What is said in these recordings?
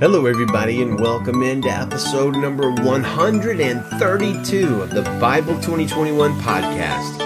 Hello, everybody, and welcome into episode number 132 of the Bible 2021 podcast.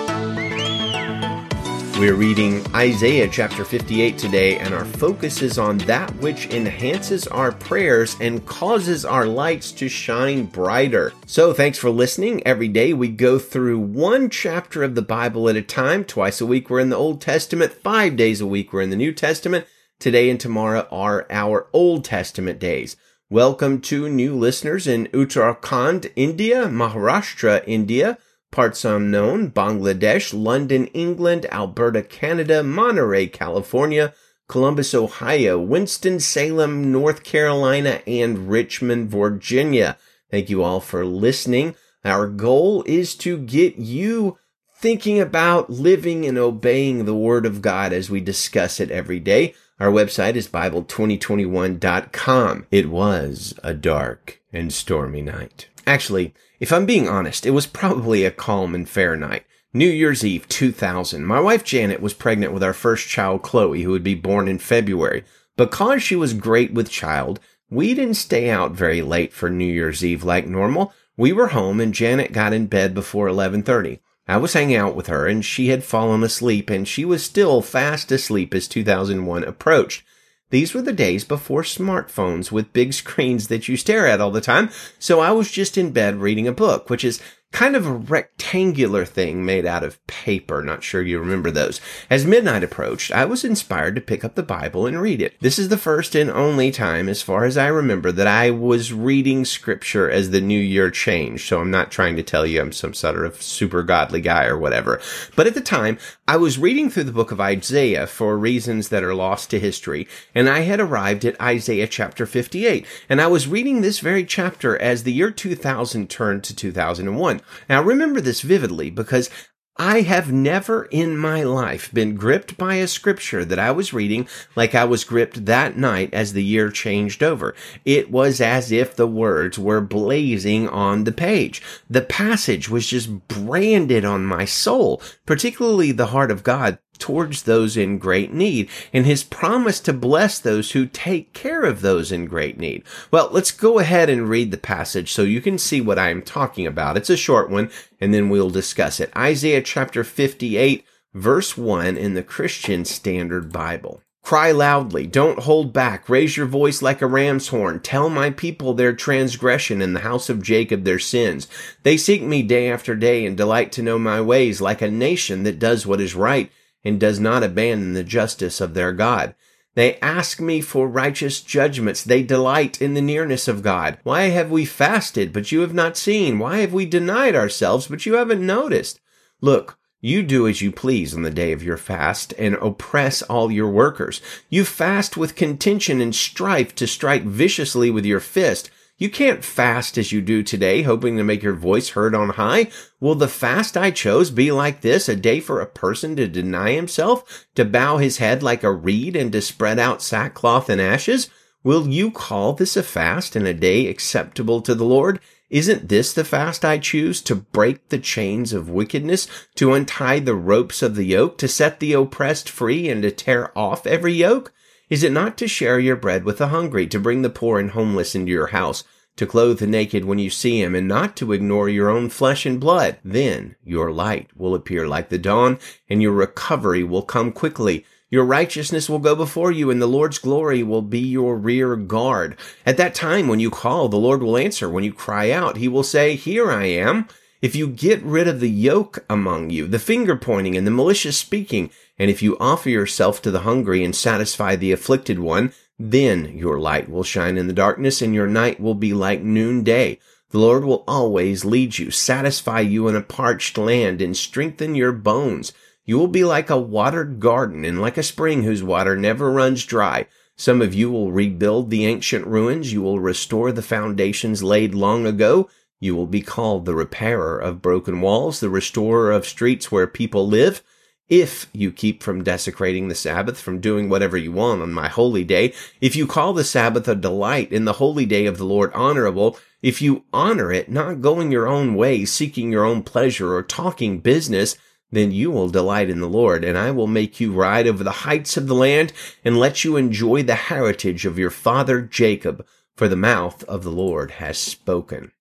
We're reading Isaiah chapter 58 today, and our focus is on that which enhances our prayers and causes our lights to shine brighter. So, thanks for listening. Every day we go through one chapter of the Bible at a time. Twice a week we're in the Old Testament, five days a week we're in the New Testament. Today and tomorrow are our Old Testament days. Welcome to new listeners in Uttarakhand, India, Maharashtra, India, parts unknown, Bangladesh, London, England, Alberta, Canada, Monterey, California, Columbus, Ohio, Winston-Salem, North Carolina, and Richmond, Virginia. Thank you all for listening. Our goal is to get you thinking about living and obeying the Word of God as we discuss it every day. Our website is Bible2021.com. It was a dark and stormy night. Actually, if I'm being honest, it was probably a calm and fair night. New Year's Eve 2000. My wife Janet was pregnant with our first child, Chloe, who would be born in February. Because she was great with child, we didn't stay out very late for New Year's Eve like normal. We were home and Janet got in bed before 1130. I was hanging out with her and she had fallen asleep and she was still fast asleep as 2001 approached. These were the days before smartphones with big screens that you stare at all the time. So I was just in bed reading a book, which is kind of a rectangular thing made out of paper. Not sure you remember those. As midnight approached, I was inspired to pick up the Bible and read it. This is the first and only time, as far as I remember, that I was reading scripture as the new year changed. So I'm not trying to tell you I'm some sort of super godly guy or whatever. But at the time, I was reading through the book of Isaiah for reasons that are lost to history, and I had arrived at Isaiah chapter 58. And I was reading this very chapter as the year 2000 turned to 2001. Now remember this vividly because I have never in my life been gripped by a scripture that I was reading like I was gripped that night as the year changed over. It was as if the words were blazing on the page. The passage was just branded on my soul, particularly the heart of God towards those in great need and his promise to bless those who take care of those in great need. Well, let's go ahead and read the passage so you can see what I am talking about. It's a short one and then we'll discuss it. Isaiah chapter 58 verse 1 in the Christian Standard Bible. Cry loudly, don't hold back, raise your voice like a ram's horn, tell my people their transgression and the house of Jacob their sins. They seek me day after day and delight to know my ways like a nation that does what is right and does not abandon the justice of their God. They ask me for righteous judgments. They delight in the nearness of God. Why have we fasted, but you have not seen? Why have we denied ourselves, but you haven't noticed? Look, you do as you please on the day of your fast and oppress all your workers. You fast with contention and strife to strike viciously with your fist. You can't fast as you do today, hoping to make your voice heard on high. Will the fast I chose be like this, a day for a person to deny himself, to bow his head like a reed and to spread out sackcloth and ashes? Will you call this a fast and a day acceptable to the Lord? Isn't this the fast I choose to break the chains of wickedness, to untie the ropes of the yoke, to set the oppressed free and to tear off every yoke? Is it not to share your bread with the hungry, to bring the poor and homeless into your house, to clothe the naked when you see him, and not to ignore your own flesh and blood? Then your light will appear like the dawn, and your recovery will come quickly. Your righteousness will go before you, and the Lord's glory will be your rear guard. At that time, when you call, the Lord will answer. When you cry out, he will say, Here I am. If you get rid of the yoke among you, the finger pointing and the malicious speaking, and if you offer yourself to the hungry and satisfy the afflicted one, then your light will shine in the darkness and your night will be like noonday. The Lord will always lead you, satisfy you in a parched land and strengthen your bones. You will be like a watered garden and like a spring whose water never runs dry. Some of you will rebuild the ancient ruins. You will restore the foundations laid long ago. You will be called the repairer of broken walls, the restorer of streets where people live if you keep from desecrating the Sabbath, from doing whatever you want on my holy day, if you call the Sabbath a delight in the holy day of the Lord honorable, if you honor it, not going your own way, seeking your own pleasure or talking business, then you will delight in the Lord, and I will make you ride over the heights of the land and let you enjoy the heritage of your father Jacob. for the mouth of the Lord has spoken.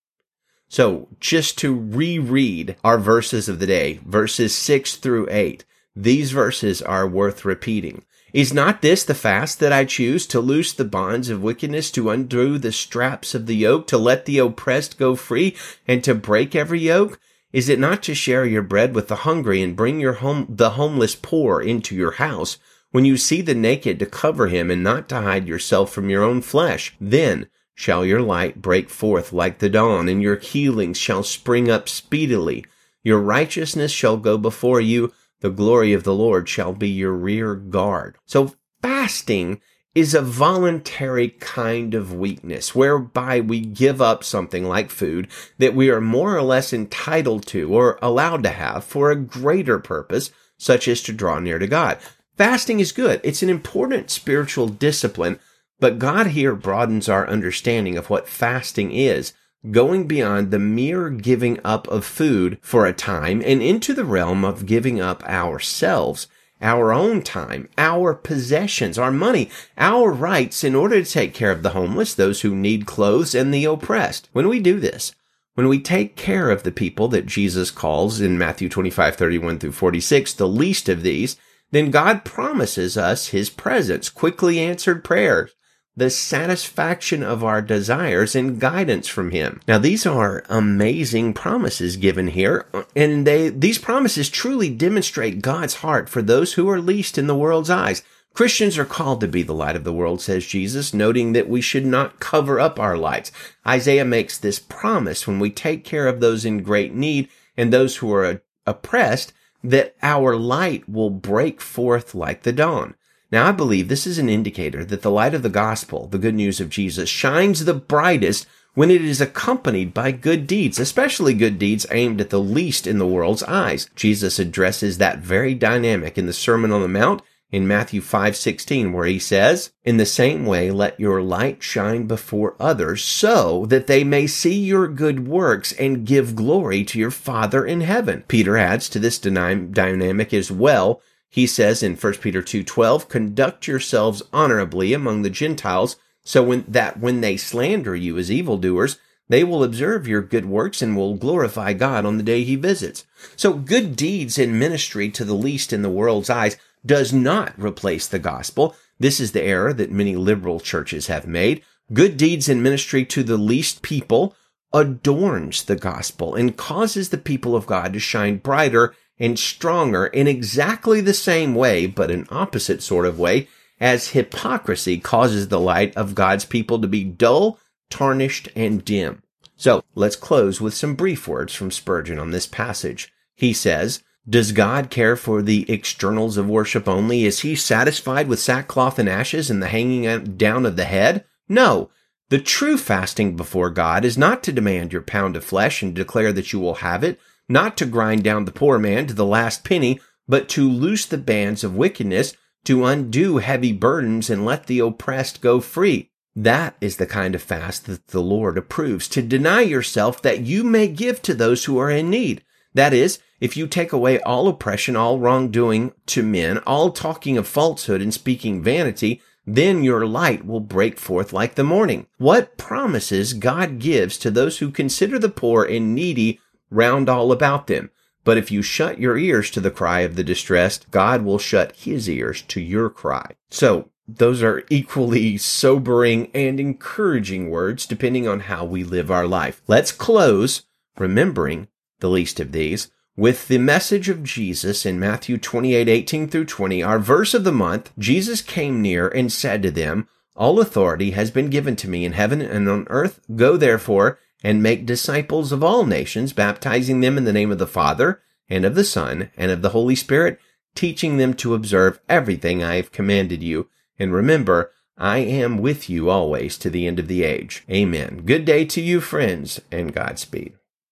So just to reread our verses of the day, verses six through eight, these verses are worth repeating. Is not this the fast that I choose to loose the bonds of wickedness, to undo the straps of the yoke, to let the oppressed go free, and to break every yoke? Is it not to share your bread with the hungry and bring your home, the homeless poor into your house? When you see the naked to cover him and not to hide yourself from your own flesh, then shall your light break forth like the dawn and your healings shall spring up speedily. Your righteousness shall go before you the glory of the Lord shall be your rear guard. So fasting is a voluntary kind of weakness whereby we give up something like food that we are more or less entitled to or allowed to have for a greater purpose, such as to draw near to God. Fasting is good. It's an important spiritual discipline, but God here broadens our understanding of what fasting is going beyond the mere giving up of food for a time and into the realm of giving up ourselves, our own time, our possessions, our money, our rights in order to take care of the homeless, those who need clothes, and the oppressed. When we do this, when we take care of the people that Jesus calls in Matthew 25, 31 through 46, the least of these, then God promises us his presence, quickly answered prayers, the satisfaction of our desires and guidance from him. Now these are amazing promises given here and they these promises truly demonstrate God's heart for those who are least in the world's eyes. Christians are called to be the light of the world, says Jesus, noting that we should not cover up our lights. Isaiah makes this promise when we take care of those in great need and those who are oppressed that our light will break forth like the dawn. Now, I believe this is an indicator that the light of the gospel, the good news of Jesus, shines the brightest when it is accompanied by good deeds, especially good deeds aimed at the least in the world's eyes. Jesus addresses that very dynamic in the Sermon on the Mount in Matthew 5:16 where he says, "In the same way let your light shine before others so that they may see your good works and give glory to your Father in heaven." Peter adds to this dynamic as well he says in 1 Peter 2:12, "Conduct yourselves honorably among the Gentiles, so when, that when they slander you as evildoers, they will observe your good works and will glorify God on the day he visits." So good deeds in ministry to the least in the world's eyes does not replace the gospel. This is the error that many liberal churches have made. Good deeds in ministry to the least people adorns the gospel and causes the people of God to shine brighter and stronger in exactly the same way, but an opposite sort of way, as hypocrisy causes the light of God's people to be dull, tarnished, and dim. So let's close with some brief words from Spurgeon on this passage. He says, Does God care for the externals of worship only? Is he satisfied with sackcloth and ashes and the hanging down of the head? No. The true fasting before God is not to demand your pound of flesh and declare that you will have it, not to grind down the poor man to the last penny, but to loose the bands of wickedness, to undo heavy burdens and let the oppressed go free. That is the kind of fast that the Lord approves, to deny yourself that you may give to those who are in need. That is, if you take away all oppression, all wrongdoing to men, all talking of falsehood and speaking vanity, then your light will break forth like the morning. What promises God gives to those who consider the poor and needy round all about them. But if you shut your ears to the cry of the distressed, God will shut his ears to your cry. So, those are equally sobering and encouraging words depending on how we live our life. Let's close remembering the least of these with the message of Jesus in Matthew 28, 18 through 20. Our verse of the month, Jesus came near and said to them, All authority has been given to me in heaven and on earth. Go therefore and make disciples of all nations, baptizing them in the name of the Father and of the Son and of the Holy Spirit, teaching them to observe everything I have commanded you. And remember, I am with you always to the end of the age. Amen. Good day to you, friends, and Godspeed.